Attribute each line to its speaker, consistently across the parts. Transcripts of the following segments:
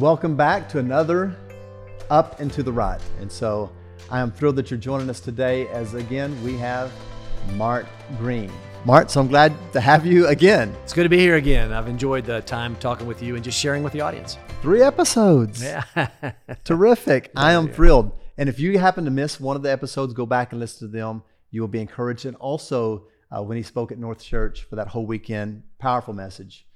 Speaker 1: welcome back to another Up and to the Right. And so I am thrilled that you're joining us today as again we have Mart Green. Mart, so I'm glad to have you again.
Speaker 2: It's good to be here again. I've enjoyed the time talking with you and just sharing with the audience.
Speaker 1: Three episodes.
Speaker 2: Yeah.
Speaker 1: Terrific. I am thrilled. And if you happen to miss one of the episodes, go back and listen to them. You will be encouraged. And also, uh, when he spoke at North Church for that whole weekend, powerful message.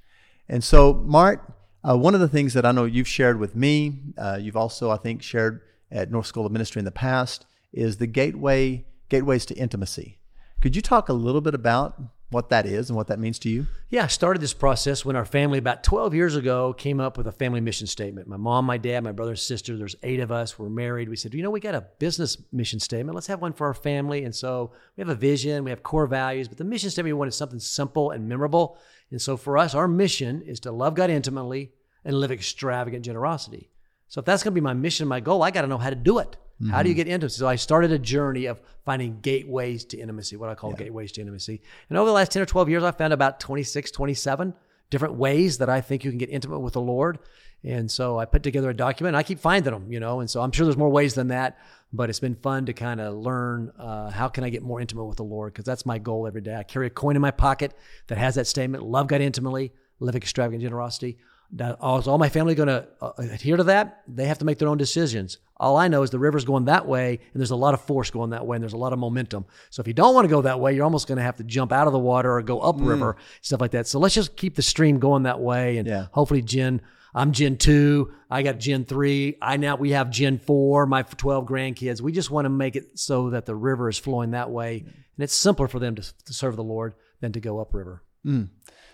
Speaker 1: And so, Mart, uh, one of the things that I know you've shared with me, uh, you've also, I think, shared at North School of Ministry in the past, is the gateway gateways to intimacy. Could you talk a little bit about what that is and what that means to you?
Speaker 2: Yeah, I started this process when our family, about 12 years ago, came up with a family mission statement. My mom, my dad, my brother sister, there's eight of us, we're married. We said, you know, we got a business mission statement. Let's have one for our family. And so we have a vision, we have core values, but the mission statement we wanted something simple and memorable. And so for us, our mission is to love God intimately and live extravagant generosity. So if that's going to be my mission, my goal, I got to know how to do it. Mm-hmm. How do you get intimacy? So I started a journey of finding gateways to intimacy, what I call yeah. gateways to intimacy. And over the last 10 or 12 years, I found about 26, 27 different ways that I think you can get intimate with the Lord. And so I put together a document. I keep finding them, you know, and so I'm sure there's more ways than that, but it's been fun to kind of learn uh, how can I get more intimate with the Lord because that's my goal every day. I carry a coin in my pocket that has that statement: "Love God intimately, live extravagant generosity." Now, is all my family going to uh, adhere to that? They have to make their own decisions. All I know is the river's going that way, and there's a lot of force going that way, and there's a lot of momentum. So if you don't want to go that way, you're almost going to have to jump out of the water or go upriver, mm. stuff like that. So let's just keep the stream going that way, and yeah. hopefully, Gen. I'm Gen two. I got Gen three. I now we have Gen four. My 12 grandkids. We just want to make it so that the river is flowing that way, and it's simpler for them to, to serve the Lord than to go upriver.
Speaker 1: Mm.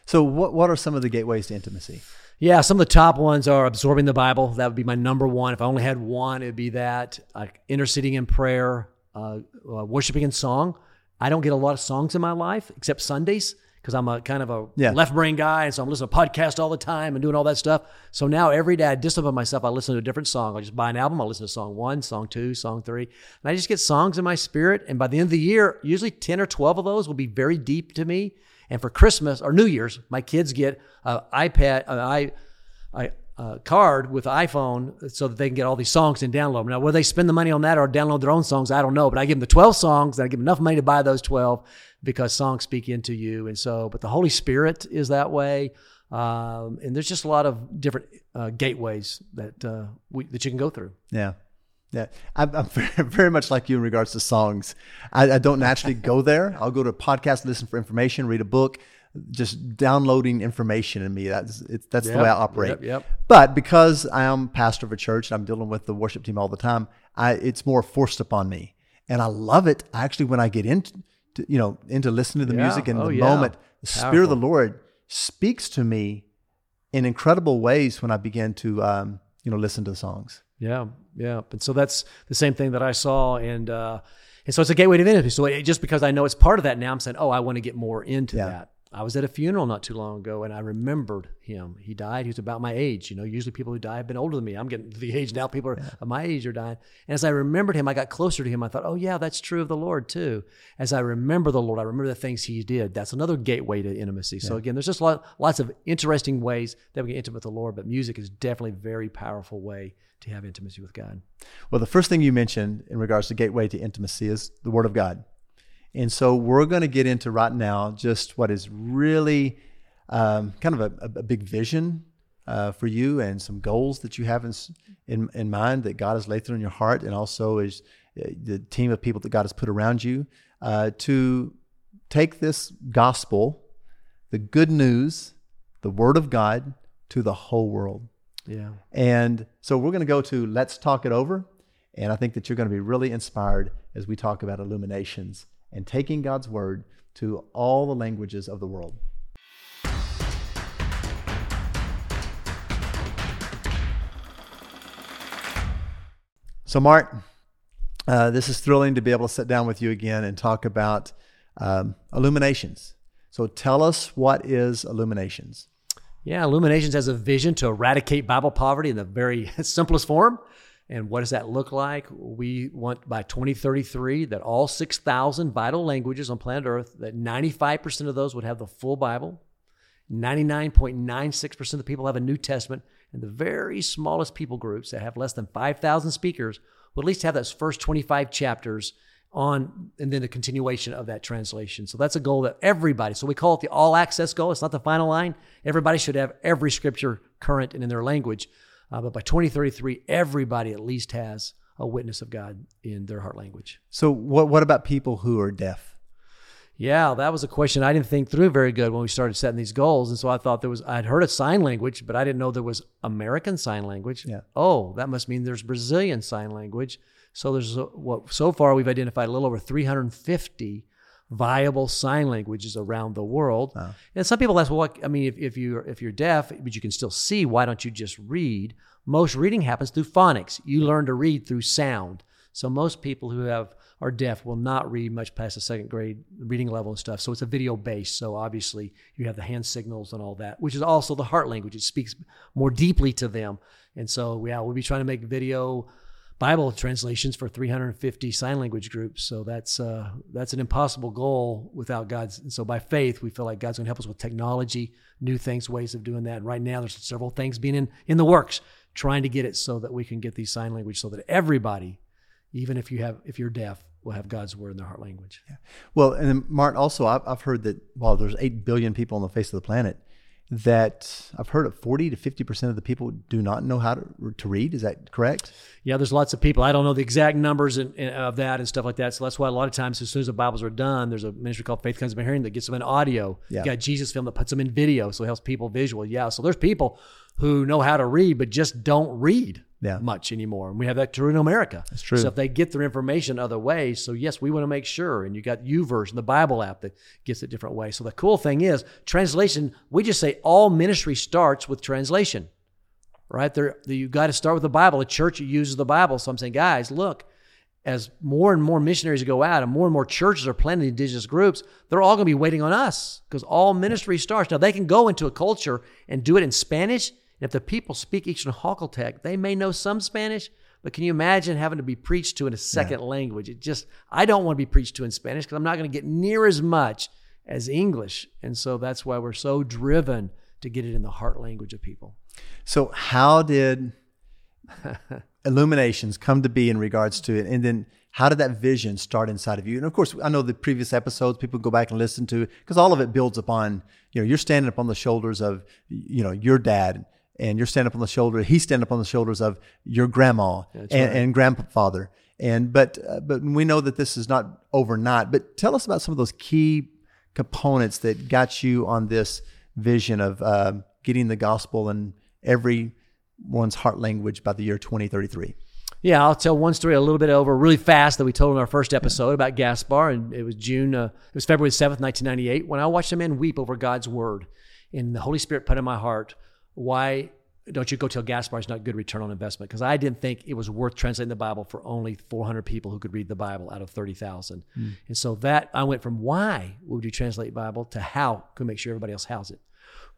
Speaker 1: So what what are some of the gateways to intimacy?
Speaker 2: Yeah, some of the top ones are absorbing the Bible. That would be my number one. If I only had one, it would be that. Uh, interceding in prayer, uh, uh, worshiping in song. I don't get a lot of songs in my life except Sundays because I'm a kind of a yeah. left brain guy, and so I'm listening to podcasts all the time and doing all that stuff. So now every day I discipline myself. I listen to a different song. I just buy an album. I listen to song one, song two, song three, and I just get songs in my spirit. And by the end of the year, usually ten or twelve of those will be very deep to me. And for Christmas or New Year's, my kids get an iPad, an i, I, uh, card with iPhone so that they can get all these songs and download them. Now, whether they spend the money on that or download their own songs, I don't know. But I give them the 12 songs and I give them enough money to buy those 12 because songs speak into you. And so, but the Holy Spirit is that way. Um, and there's just a lot of different uh, gateways that uh, we, that you can go through.
Speaker 1: Yeah. Yeah, I'm, I'm, very much like you in regards to songs. I, I don't naturally go there. I'll go to a podcast, listen for information, read a book, just downloading information in me. That's it, that's yep, the way I operate.
Speaker 2: Yep, yep.
Speaker 1: But because I am pastor of a church and I'm dealing with the worship team all the time, I, it's more forced upon me, and I love it. Actually, when I get into you know into listening to the yeah. music in oh, the yeah. moment, the Powerful. Spirit of the Lord speaks to me in incredible ways when I begin to um, you know listen to the songs.
Speaker 2: Yeah, yeah. And so that's the same thing that I saw. And, uh, and so it's a gateway to intimacy. So it, just because I know it's part of that now, I'm saying, oh, I want to get more into yeah. that. I was at a funeral not too long ago and I remembered him. He died. He was about my age. You know, usually people who die have been older than me. I'm getting to the age now, people are, yeah. of my age are dying. And as I remembered him, I got closer to him. I thought, oh, yeah, that's true of the Lord too. As I remember the Lord, I remember the things he did. That's another gateway to intimacy. Yeah. So again, there's just lot, lots of interesting ways that we get intimate with the Lord, but music is definitely a very powerful way to have intimacy with God.
Speaker 1: Well, the first thing you mentioned in regards to gateway to intimacy is the Word of God. And so we're going to get into right now just what is really um, kind of a, a big vision uh, for you and some goals that you have in, in, in, mind that God has laid through in your heart, and also is uh, the team of people that God has put around you uh, to take this gospel, the good news, the Word of God, to the whole world.
Speaker 2: Yeah.
Speaker 1: And so we're going to go to Let's Talk It Over. And I think that you're going to be really inspired as we talk about illuminations and taking God's word to all the languages of the world. So, Mart, uh, this is thrilling to be able to sit down with you again and talk about um, illuminations. So, tell us what is illuminations?
Speaker 2: Yeah, Illuminations has a vision to eradicate Bible poverty in the very simplest form. And what does that look like? We want by 2033 that all 6,000 vital languages on planet Earth, that 95% of those would have the full Bible. 99.96% of the people have a New Testament, And the very smallest people groups that have less than 5,000 speakers will at least have those first 25 chapters on and then the continuation of that translation. So that's a goal that everybody, so we call it the all access goal. It's not the final line. Everybody should have every scripture current and in their language. Uh, but by 2033, everybody at least has a witness of God in their heart language.
Speaker 1: So what what about people who are deaf?
Speaker 2: Yeah, that was a question I didn't think through very good when we started setting these goals. And so I thought there was, I'd heard of sign language, but I didn't know there was American Sign Language.
Speaker 1: Yeah.
Speaker 2: Oh, that must mean there's Brazilian Sign Language. So there's a, what so far we've identified a little over 350 viable sign languages around the world. And some people ask, well, what, I mean, if, if you if you're deaf, but you can still see, why don't you just read? Most reading happens through phonics. You learn to read through sound. So most people who have are deaf will not read much past the second grade reading level and stuff. So it's a video based. So obviously you have the hand signals and all that, which is also the heart language. It speaks more deeply to them. And so yeah, we'll be trying to make video Bible translations for 350 sign language groups. So that's uh, that's an impossible goal without God's. And so by faith, we feel like God's going to help us with technology, new things, ways of doing that. And right now, there's several things being in in the works, trying to get it so that we can get these sign language, so that everybody, even if you have if you're deaf, will have God's word in their heart language.
Speaker 1: Yeah. Well, and then Martin, also I've, I've heard that while there's eight billion people on the face of the planet, that I've heard of 40 to 50 percent of the people do not know how to, to read. Is that correct?
Speaker 2: Yeah, there's lots of people. I don't know the exact numbers of that and stuff like that. So that's why a lot of times, as soon as the Bibles are done, there's a ministry called Faith Comes by Hearing that gets them in audio.
Speaker 1: Yeah.
Speaker 2: You got Jesus film that puts them in video, so it helps people visual. Yeah, so there's people who know how to read but just don't read
Speaker 1: Yeah.
Speaker 2: much anymore. And we have that true in America.
Speaker 1: That's true.
Speaker 2: So if they get their information other ways, so yes, we want to make sure. And you got YouVersion, the Bible app that gets it different ways. So the cool thing is translation. We just say all ministry starts with translation, right? There, you got to start with the Bible. A church uses the Bible. So I'm saying, guys, look. As more and more missionaries go out and more and more churches are planting indigenous groups, they're all going to be waiting on us because all ministry starts. Now, they can go into a culture and do it in Spanish. And if the people speak Ixtlahuacotec, they may know some Spanish, but can you imagine having to be preached to in a second language? It just, I don't want to be preached to in Spanish because I'm not going to get near as much as English. And so that's why we're so driven to get it in the heart language of people.
Speaker 1: So how did illuminations come to be in regards to it, and then how did that vision start inside of you? And of course, I know the previous episodes people go back and listen to because all of it builds upon you know you're standing up on the shoulders of you know your dad and you're standing up on the shoulder. He's standing up on the shoulders of your grandma and,
Speaker 2: right.
Speaker 1: and grandfather. And but uh, but we know that this is not overnight. But tell us about some of those key components that got you on this vision of uh, getting the gospel in everyone's heart language by the year 2033.
Speaker 2: Yeah, I'll tell one story a little bit over really fast that we told in our first episode about Gaspar, and it was June, uh, it was February seventh, nineteen ninety eight, when I watched a man weep over God's word, and the Holy Spirit put in my heart, why don't you go tell Gaspar it's not good return on investment? Because I didn't think it was worth translating the Bible for only four hundred people who could read the Bible out of thirty thousand, hmm. and so that I went from why would you translate Bible to how can we make sure everybody else has it.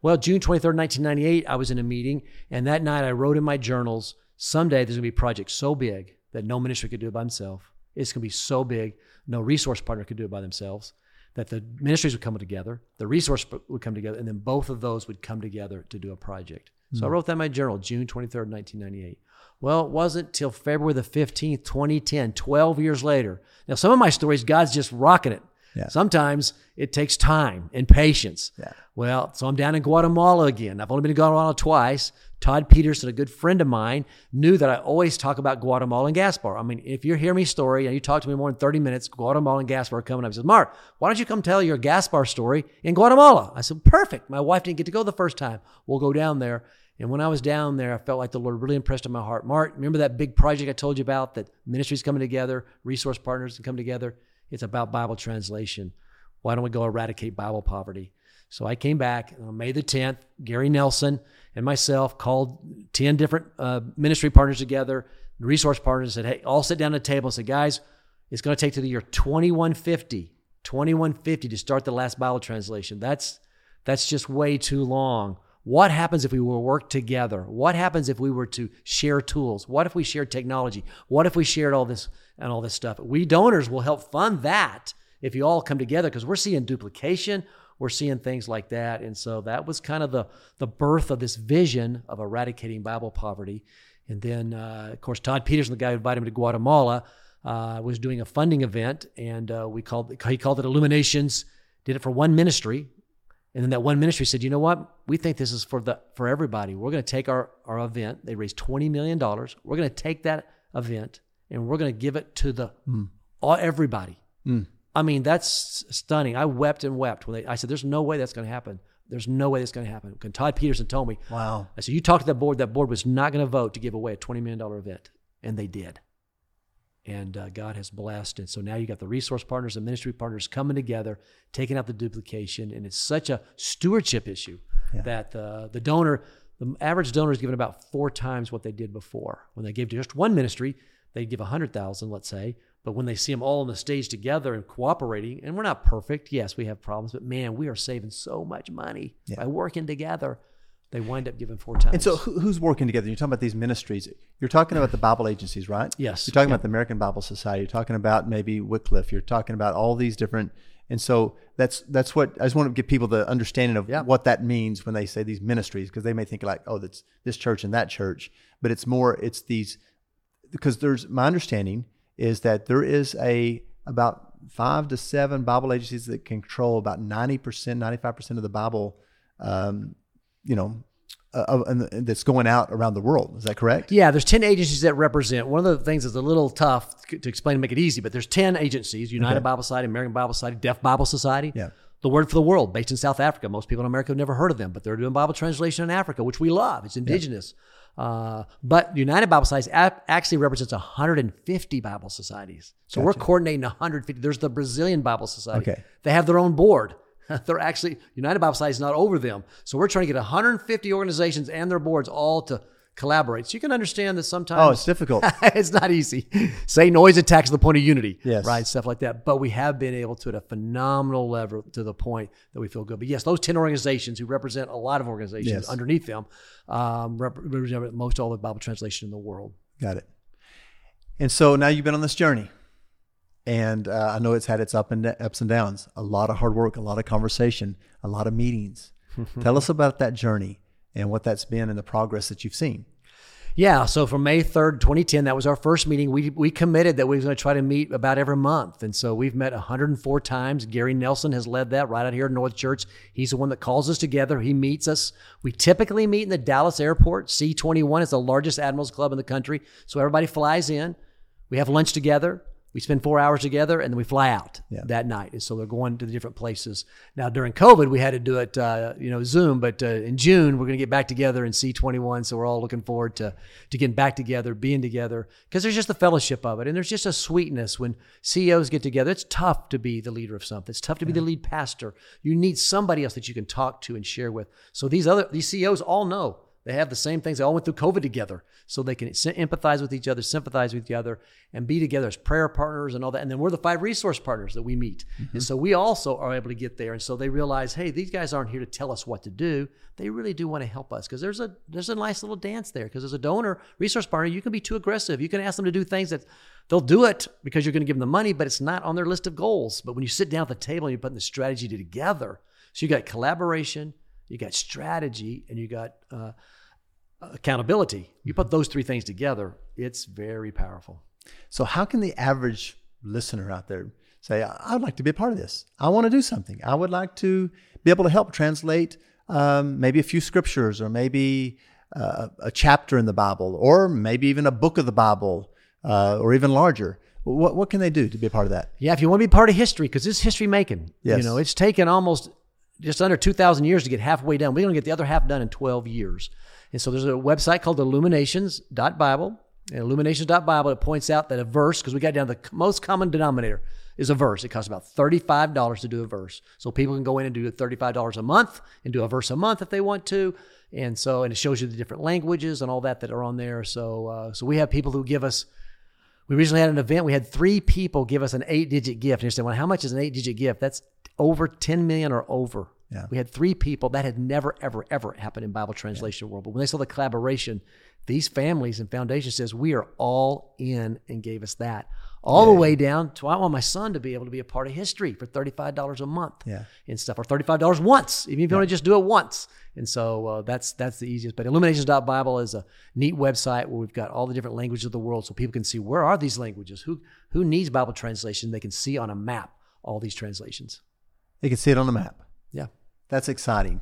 Speaker 2: Well, June 23rd, 1998, I was in a meeting, and that night I wrote in my journals, someday there's going to be a project so big that no ministry could do it by himself. It's going to be so big, no resource partner could do it by themselves, that the ministries would come together, the resource would come together, and then both of those would come together to do a project. So I hmm. wrote that in my journal, June 23rd, 1998. Well, it wasn't till February the 15th, 2010, 12 years later. Now, some of my stories, God's just rocking it.
Speaker 1: Yeah.
Speaker 2: Sometimes it takes time and patience.
Speaker 1: Yeah.
Speaker 2: Well, so I'm down in Guatemala again. I've only been to Guatemala twice. Todd Peterson, a good friend of mine, knew that I always talk about Guatemala and Gaspar. I mean, if you hear me story and you talk to me more than 30 minutes, Guatemala and Gaspar coming up. He says, Mark, why don't you come tell your Gaspar story in Guatemala? I said, perfect. My wife didn't get to go the first time. We'll go down there. And when I was down there, I felt like the Lord really impressed on my heart. Mark, remember that big project I told you about that ministries coming together, resource partners to come together? It's about Bible translation. Why don't we go eradicate Bible poverty? So I came back on May the 10th. Gary Nelson and myself called 10 different uh, ministry partners together, resource partners, said, hey, all sit down at a table and said, guys, it's going to take to the year 2150, 2150 to start the last Bible translation. That's, that's just way too long. What happens if we were work together? What happens if we were to share tools? What if we shared technology? What if we shared all this and all this stuff? We donors will help fund that if you all come together because we're seeing duplication. We're seeing things like that. And so that was kind of the the birth of this vision of eradicating Bible poverty. And then, uh, of course, Todd Peterson, the guy who invited me to Guatemala, uh, was doing a funding event, and uh, we called he called it Illuminations. Did it for one ministry, and then that one ministry said, "You know what? We think this is for the for everybody. We're going to take our our event. They raised twenty million dollars. We're going to take that event and we're going to give it to the mm. all everybody." Mm. I mean, that's stunning. I wept and wept when they, I said, "There's no way that's going to happen. There's no way that's going to happen." When Todd Peterson told me,
Speaker 1: "Wow,"
Speaker 2: I said, "You talked to that board. That board was not going to vote to give away a twenty million dollar event, and they did." And uh, God has blessed, and so now you got the resource partners and ministry partners coming together, taking out the duplication, and it's such a stewardship issue yeah. that the the donor, the average donor is given about four times what they did before. When they gave to just one ministry, they give a hundred thousand, let's say but when they see them all on the stage together and cooperating, and we're not perfect, yes, we have problems, but man, we are saving so much money yeah. by working together. They wind up giving four times.
Speaker 1: And so, who's working together? You're talking about these ministries. You're talking about the Bible agencies, right?
Speaker 2: Yes.
Speaker 1: You're talking yeah. about the American Bible Society. You're talking about maybe Wycliffe. You're talking about all these different. And so that's that's what I just want to give people the understanding of yeah. what that means when they say these ministries, because they may think like, oh, that's this church and that church, but it's more it's these because there's my understanding is that there is a about five to seven Bible agencies that control about 90%, 95% of the Bible, um, you know, uh, that's going out around the world. Is that correct?
Speaker 2: Yeah, there's 10 agencies that represent. One of the things that's a little tough to explain to make it easy, but there's 10 agencies United okay. Bible Society, American Bible Society, Deaf Bible Society.
Speaker 1: Yeah.
Speaker 2: The Word for the World, based in South Africa. Most people in America have never heard of them, but they're doing Bible translation in Africa, which we love. It's indigenous. Yeah. Uh, but United Bible Societies actually represents 150 Bible societies. So gotcha. we're coordinating 150. There's the Brazilian Bible Society.
Speaker 1: Okay.
Speaker 2: They have their own board. They're actually United Bible Society is not over them. So we're trying to get 150 organizations and their boards all to collaborate. So you can understand that sometimes.
Speaker 1: Oh, it's difficult.
Speaker 2: it's not easy. Say noise attacks the point of unity.
Speaker 1: Yes.
Speaker 2: Right. Stuff like that. But we have been able to at a phenomenal level to the point that we feel good. But yes, those 10 organizations who represent a lot of organizations yes. underneath them um, represent most all the Bible translation in the world.
Speaker 1: Got it. And so now you've been on this journey. And uh, I know it's had its up and ups and downs. A lot of hard work, a lot of conversation, a lot of meetings. Tell us about that journey and what that's been and the progress that you've seen.
Speaker 2: Yeah, so from May 3rd, 2010, that was our first meeting. We, we committed that we were going to try to meet about every month. And so we've met 104 times. Gary Nelson has led that right out here at North Church. He's the one that calls us together. He meets us. We typically meet in the Dallas airport. C21 is the largest Admirals Club in the country. So everybody flies in. We have lunch together we spend four hours together and then we fly out yeah. that night. And so they're going to the different places. Now during COVID, we had to do it, uh, you know, Zoom. But uh, in June, we're going to get back together in C21. So we're all looking forward to to getting back together, being together, because there's just the fellowship of it, and there's just a sweetness when CEOs get together. It's tough to be the leader of something. It's tough to be the lead pastor. You need somebody else that you can talk to and share with. So these other these CEOs all know they have the same things. They all went through COVID together, so they can empathize with each other, sympathize with each other, and be together as prayer partners and all that. And then we're the five resource partners that we meet, mm-hmm. and so we also are able to get there. And so they realize, hey, these guys aren't here to tell us what to do. They really do want to help us because there's a there's a nice little dance there. Because as a donor resource partner, you can be too aggressive. You can ask them to do things that they'll do it because you're going to give them the money, but it's not on their list of goals. But when you sit down at the table and you're putting the strategy together, so you got collaboration, you got strategy, and you got uh, accountability. You put those three things together, it's very powerful.
Speaker 1: So, how can the average listener out there say, I'd like to be a part of this? I want to do something. I would like to be able to help translate um, maybe a few scriptures or maybe uh, a chapter in the Bible or maybe even a book of the Bible uh, or even larger. What, what can they do to be a part of that?
Speaker 2: Yeah, if you want to be part of history, because it's history making.
Speaker 1: Yes.
Speaker 2: You know, it's taken almost just under 2,000 years to get halfway done. We're going to get the other half done in 12 years. And so there's a website called illuminations.bible. And illuminations.bible, it points out that a verse, because we got down to the most common denominator, is a verse. It costs about $35 to do a verse. So people can go in and do $35 a month and do a verse a month if they want to. And so, and it shows you the different languages and all that that are on there. So, uh, so we have people who give us, we recently had an event. We had three people give us an eight digit gift. And you say, well, how much is an eight digit gift? That's over 10 million or over.
Speaker 1: Yeah.
Speaker 2: We had three people that had never, ever, ever happened in Bible translation yeah. world. But when they saw the collaboration, these families and foundation says we are all in and gave us that. all the way down to I want my son to be able to be a part of history for $35 a month
Speaker 1: Yeah.
Speaker 2: and stuff, or $35 once, even if you want to just do it once. And so uh, that's that's the easiest. But Illuminations.bible is a neat website where we've got all the different languages of the world so people can see where are these languages? Who who needs Bible translation? They can see on a map all these translations.
Speaker 1: You can see it on the map.
Speaker 2: Yeah.
Speaker 1: That's exciting.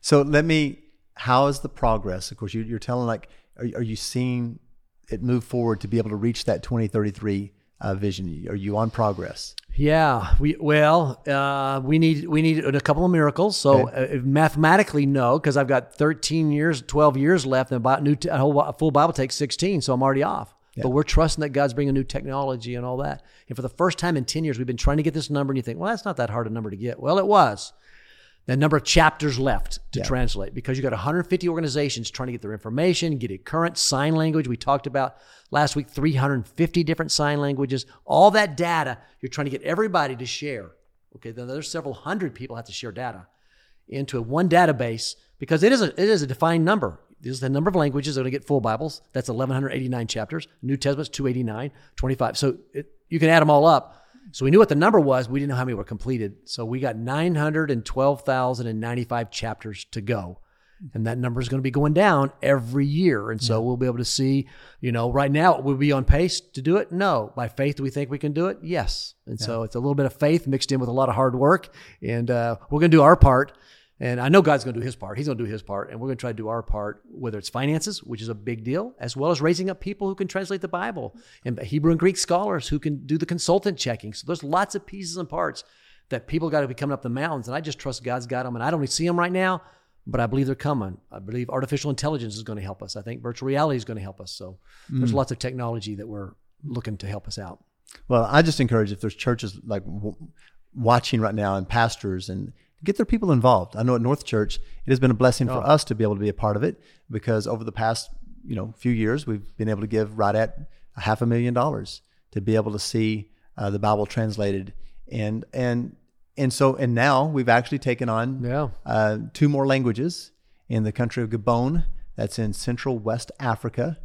Speaker 1: So let me. How is the progress? Of course, you, you're telling like, are, are you seeing it move forward to be able to reach that 2033 uh, vision? Are you on progress?
Speaker 2: Yeah, we well, uh, we need we need a couple of miracles. So uh, mathematically, no, because I've got 13 years, 12 years left, and about new t- a whole a full Bible takes 16, so I'm already off. But we're trusting that God's bringing new technology and all that. And for the first time in 10 years, we've been trying to get this number, and you think, well, that's not that hard a number to get. Well, it was. The number of chapters left to translate because you got 150 organizations trying to get their information, get it current sign language. We talked about last week 350 different sign languages. All that data, you're trying to get everybody to share. Okay, then there's several hundred people have to share data into one database because it is a it is a defined number. This is the number of languages that are going to get full Bibles. That's 1189 chapters. New Testament's 289, 25. So it, you can add them all up. So we knew what the number was. We didn't know how many were completed. So we got 912,095 chapters to go. And that number is going to be going down every year. And so we'll be able to see, you know, right now, we'll we be on pace to do it? No. By faith, do we think we can do it? Yes. And so it's a little bit of faith mixed in with a lot of hard work. And uh, we're going to do our part. And I know God's going to do his part. He's going to do his part. And we're going to try to do our part, whether it's finances, which is a big deal, as well as raising up people who can translate the Bible and Hebrew and Greek scholars who can do the consultant checking. So there's lots of pieces and parts that people got to be coming up the mountains. And I just trust God's got them. And I don't see them right now, but I believe they're coming. I believe artificial intelligence is going to help us. I think virtual reality is going to help us. So there's mm. lots of technology that we're looking to help us out.
Speaker 1: Well, I just encourage if there's churches like w- watching right now and pastors and get their people involved. I know at North Church, it has been a blessing for us to be able to be a part of it because over the past, you know, few years, we've been able to give right at a half a million dollars to be able to see uh, the Bible translated and and and so and now we've actually taken on
Speaker 2: Yeah.
Speaker 1: uh, two more languages in the country of Gabon. That's in Central West Africa.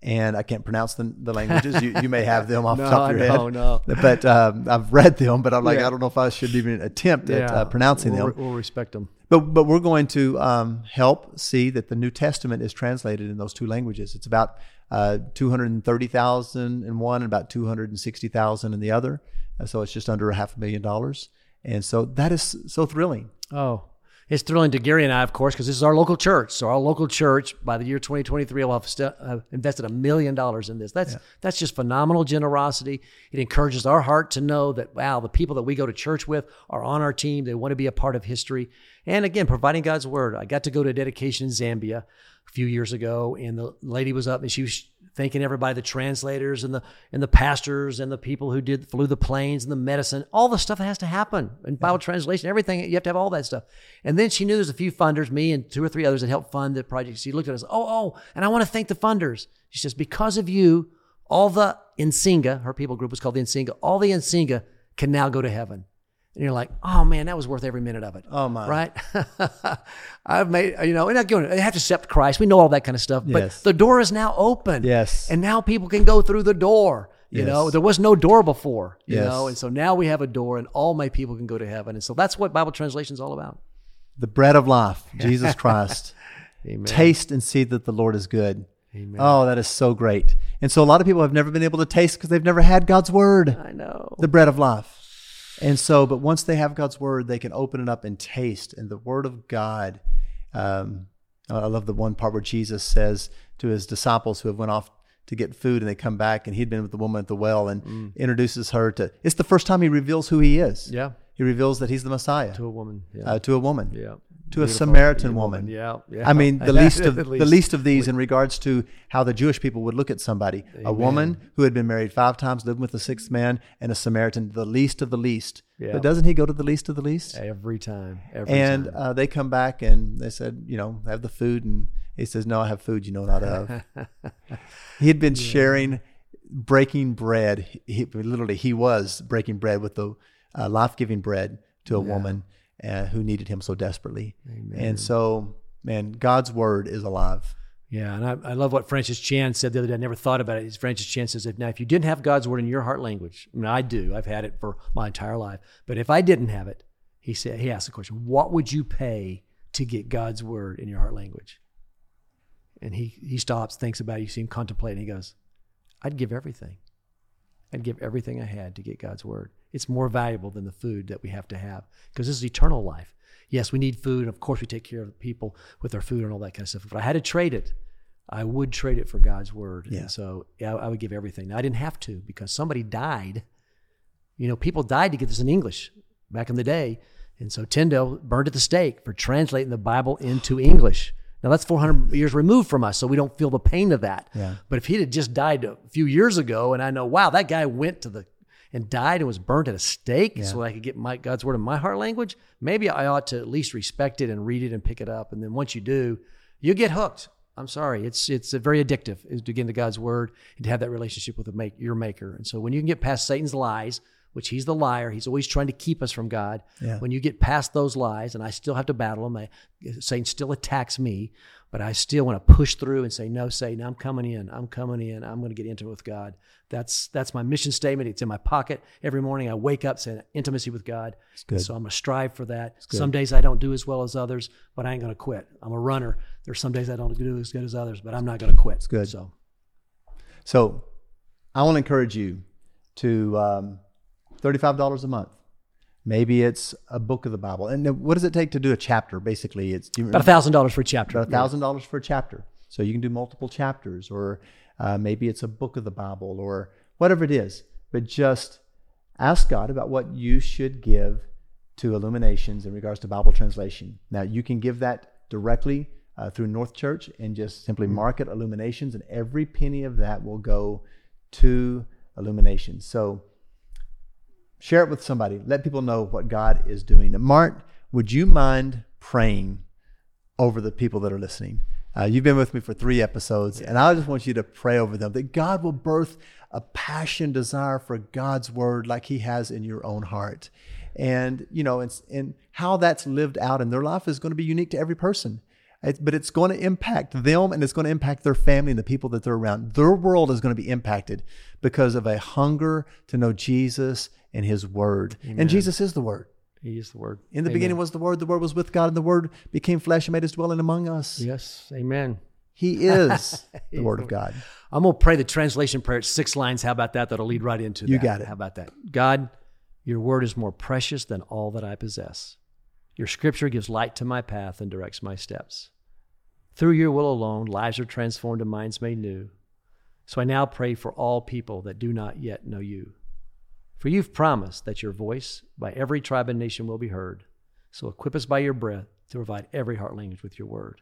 Speaker 1: And I can't pronounce the, the languages. You, you may have them off the top of your head.
Speaker 2: know, no.
Speaker 1: But um, I've read them, but I'm like,
Speaker 2: Yeah.
Speaker 1: I don't know if I should even attempt at uh, pronouncing
Speaker 2: we'll,
Speaker 1: them.
Speaker 2: We'll respect them.
Speaker 1: But but we're going to um, help see that the New Testament is translated in those two languages. It's about uh, two hundred and thirty thousand in one, and about two hundred and sixty thousand in the other. Uh, so it's just under a half a million dollars, and so that is so thrilling.
Speaker 2: Oh, it's thrilling to Gary and I, of course, because this is our local church. So our local church, by the year 2023, will have st- uh, invested a million dollars in this. That's that's just phenomenal generosity. It encourages our heart to know that wow, the people that we go to church with are on our team. They want to be a part of history, and again, providing God's word. I got to go to dedication in Zambia a few years ago, and the lady was up and she was thanking everybody, the translators and the and the pastors and the people who did flew the planes and the medicine, all the stuff that has to happen and Bible translation, everything. You have to have all that stuff. And then she knew there's a few funders, me and two or three others that helped fund the project. She looked at us, oh, oh, and I want to thank the funders. She says, because of you, all the Insinga, her people group was called the Insinga, all the Insinga can now go to heaven. And you're like, oh man, that was worth every minute of it.
Speaker 1: Oh, my.
Speaker 2: Right? I've made, you know, and not going, they have to accept Christ. We know all that kind of stuff. But
Speaker 1: Yes.
Speaker 2: the door is now open.
Speaker 1: Yes.
Speaker 2: And now people can go through the door. You
Speaker 1: Yes.
Speaker 2: know, there was no door before, you
Speaker 1: Yes.
Speaker 2: know, and so now we have a door and all my people can go to heaven. And so that's what Bible translation is all about.
Speaker 1: The bread of life, Jesus Christ.
Speaker 2: Amen.
Speaker 1: Taste and see that the Lord is good. Amen. Oh, that is so great. And so a lot of people have never been able to taste because they've never had God's word.
Speaker 2: I know.
Speaker 1: the bread of life. And so, but once they have God's word, they can open it up and taste. And the word of God, um, I love the one part where Jesus says to his disciples who have went off to get food and they come back and he'd been with the woman at the well and introduces her to, it's the first time he reveals who he is.
Speaker 2: Yeah.
Speaker 1: He reveals that he's the Messiah
Speaker 2: To a woman. Yeah.
Speaker 1: uh, to a woman,
Speaker 2: yeah.
Speaker 1: To a Samaritan woman.
Speaker 2: Yeah. Yeah.
Speaker 1: I mean, the least of
Speaker 2: At
Speaker 1: the least of these in regards to how the Jewish people would look at somebody: a woman who had been married five times, living with a sixth man, and a Samaritan, the least of the least.
Speaker 2: Yeah.
Speaker 1: But doesn't he go to the least of the least?
Speaker 2: Every time. Every
Speaker 1: And
Speaker 2: time.
Speaker 1: uh, they come back and they said, you know, have the food, and he says, no, I have food you know not of. he had been sharing breaking bread. He, literally, he was breaking bread with the uh, life-giving bread to a woman uh, who needed him so desperately. And so, man, God's word is alive.
Speaker 2: Yeah, and I, I love what Francis Chan said the other day. I never thought about it. Francis Chan says, if, now, if you didn't have God's word in your heart language, I mean, I do. I've had it for my entire life. But if I didn't have it, he said, he asked the question, what would you pay to get God's word in your heart language? And he, he stops, thinks about it. You see him contemplating. He goes, I'd give everything. I'd give everything I had to get God's word. It's more valuable than the food that we have to have because this is eternal life. Yes, we need food, and of course, we take care of people with our food and all that kind of stuff. If I had to trade it, I would trade it for God's word.
Speaker 1: Yeah.
Speaker 2: And so yeah, I would give everything. Now, I didn't have to because somebody died. You know, people died to get this in English back in the day. And so Tyndale burned at the stake for translating the Bible into English. Now that's 400 years removed from us, so we don't feel the pain of that.
Speaker 1: Yeah.
Speaker 2: But if he had just died a few years ago, and I know, wow, that guy went to the and died and was burnt at a stake, so I could get my God's word in my heart language, maybe I ought to at least respect it and read it and pick it up. And then once you do, you get hooked. I'm sorry, it's it's very addictive is to get into God's word and to have that relationship with the make, your Maker. And so when you can get past Satan's lies, which he's the liar, he's always trying to keep us from God.
Speaker 1: Yeah.
Speaker 2: When you get past those lies, and I still have to battle them, I, Satan still attacks me, but I still want to push through and say, "No, Satan, I'm coming in. I'm coming in. I'm going to get intimate with God." That's that's my mission statement. It's in my pocket every morning. I wake up saying intimacy with God.
Speaker 1: good.
Speaker 2: So I'm going to strive for that. Some days I don't do as well as others, but I ain't going to quit. I'm a runner. There's some days I don't do as good as others, but I'm not going to quit. It's
Speaker 1: good.
Speaker 2: So
Speaker 1: So I want to encourage you to um, $35 a month. Maybe it's a book of the Bible. And what does it take to do a chapter? Basically, it's
Speaker 2: about a thousand dollars for a chapter.
Speaker 1: about thousand dollars for a chapter. So you can do multiple chapters, or uh, maybe it's a book of the Bible, or whatever it is. But just ask God about what you should give to Illuminations in regards to Bible translation. Now you can give that directly uh, through North Church and just simply mark it Illuminations, and every penny of that will go to Illuminations. So share it with somebody. Let people know what God is doing. And Mart, would you mind praying over the people that are listening? Uh, you've been with me for three episodes, and I just want you to pray over them that God will birth a passion, desire for God's word like He has in your own heart. And, you know, it's, and how that's lived out in their life is going to be unique to every person. It- but it's going to impact them and it's going to impact their family and the people that they're around. Their world is going to be impacted because of a hunger to know Jesus and His Word. And Jesus is the Word.
Speaker 2: He is the word.
Speaker 1: In the
Speaker 2: Amen.
Speaker 1: beginning was the Word, the Word was with God, and the Word became flesh and made His dwelling among us.
Speaker 2: Yes. Amen.
Speaker 1: He is the Word of God.
Speaker 2: I'm gonna pray the translation prayer. It's six lines. How about that? That'll lead right into
Speaker 1: You
Speaker 2: that.
Speaker 1: got it.
Speaker 2: How about that? God, your word is more precious than all that I possess. Your scripture gives light to my path and directs my steps. Through your will alone, lives are transformed and minds made new. So I now pray for all people that do not yet know you. For you've promised that your voice by every tribe and nation will be heard. So equip us by your breath to provide every heart language with your word.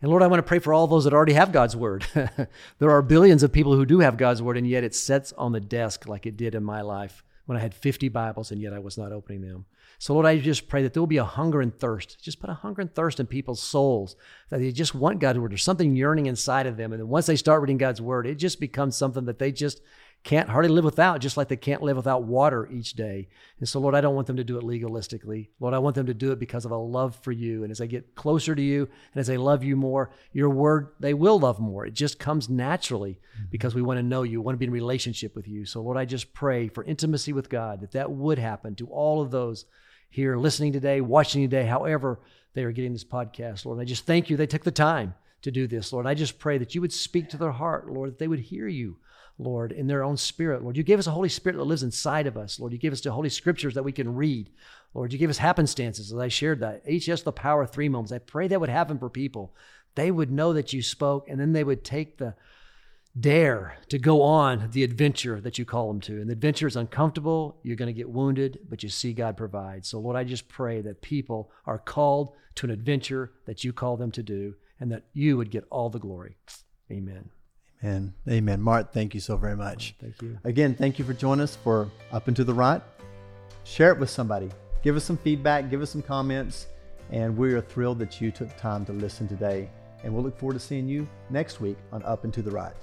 Speaker 2: And Lord, I want to pray for all those that already have God's word. there are billions of people who do have God's word, and yet it sits on the desk like it did in my life when I had 50 Bibles and yet I was not opening them. So, Lord, I just pray that there will be a hunger and thirst. Just put a hunger and thirst in people's souls that they just want God's word. There's something yearning inside of them. And then once they start reading God's word, it just becomes something that they just can't hardly live without, just like they can't live without water each day. And so, Lord, I don't want them to do it legalistically. Lord, I want them to do it because of a love for you. And as they get closer to you and as they love you more, your word, they will love more. It just comes naturally mm-hmm. because we want to know you, want to be in relationship with you. So, Lord, I just pray for intimacy with God, that that would happen to all of those here listening today, watching today, however they are getting this podcast, Lord. And I just thank you. They took the time to do this, Lord. I just pray that you would speak to their heart, Lord, that they would hear you. Lord, in their own spirit. Lord, you gave us a Holy Spirit that lives inside of us. Lord, you gave us the Holy Scriptures that we can read. Lord, you gave us happenstances, as I shared that. HS, the power of three moments. I pray that would happen for people. They would know that you spoke, and then they would take the dare to go on the adventure that you call them to. And the adventure is uncomfortable. You're going to get wounded, but you see God provide. So, Lord, I just pray that people are called to an adventure that you call them to do, and that you would get all the glory. Amen.
Speaker 1: Amen. Amen. Mart, thank you so very much.
Speaker 2: Thank you.
Speaker 1: Again, thank you for joining us for Up and to the Right. Share it with somebody. Give us some feedback, give us some comments, and we are thrilled that you took time to listen today. And we'll look forward to seeing you next week on Up and to the Right.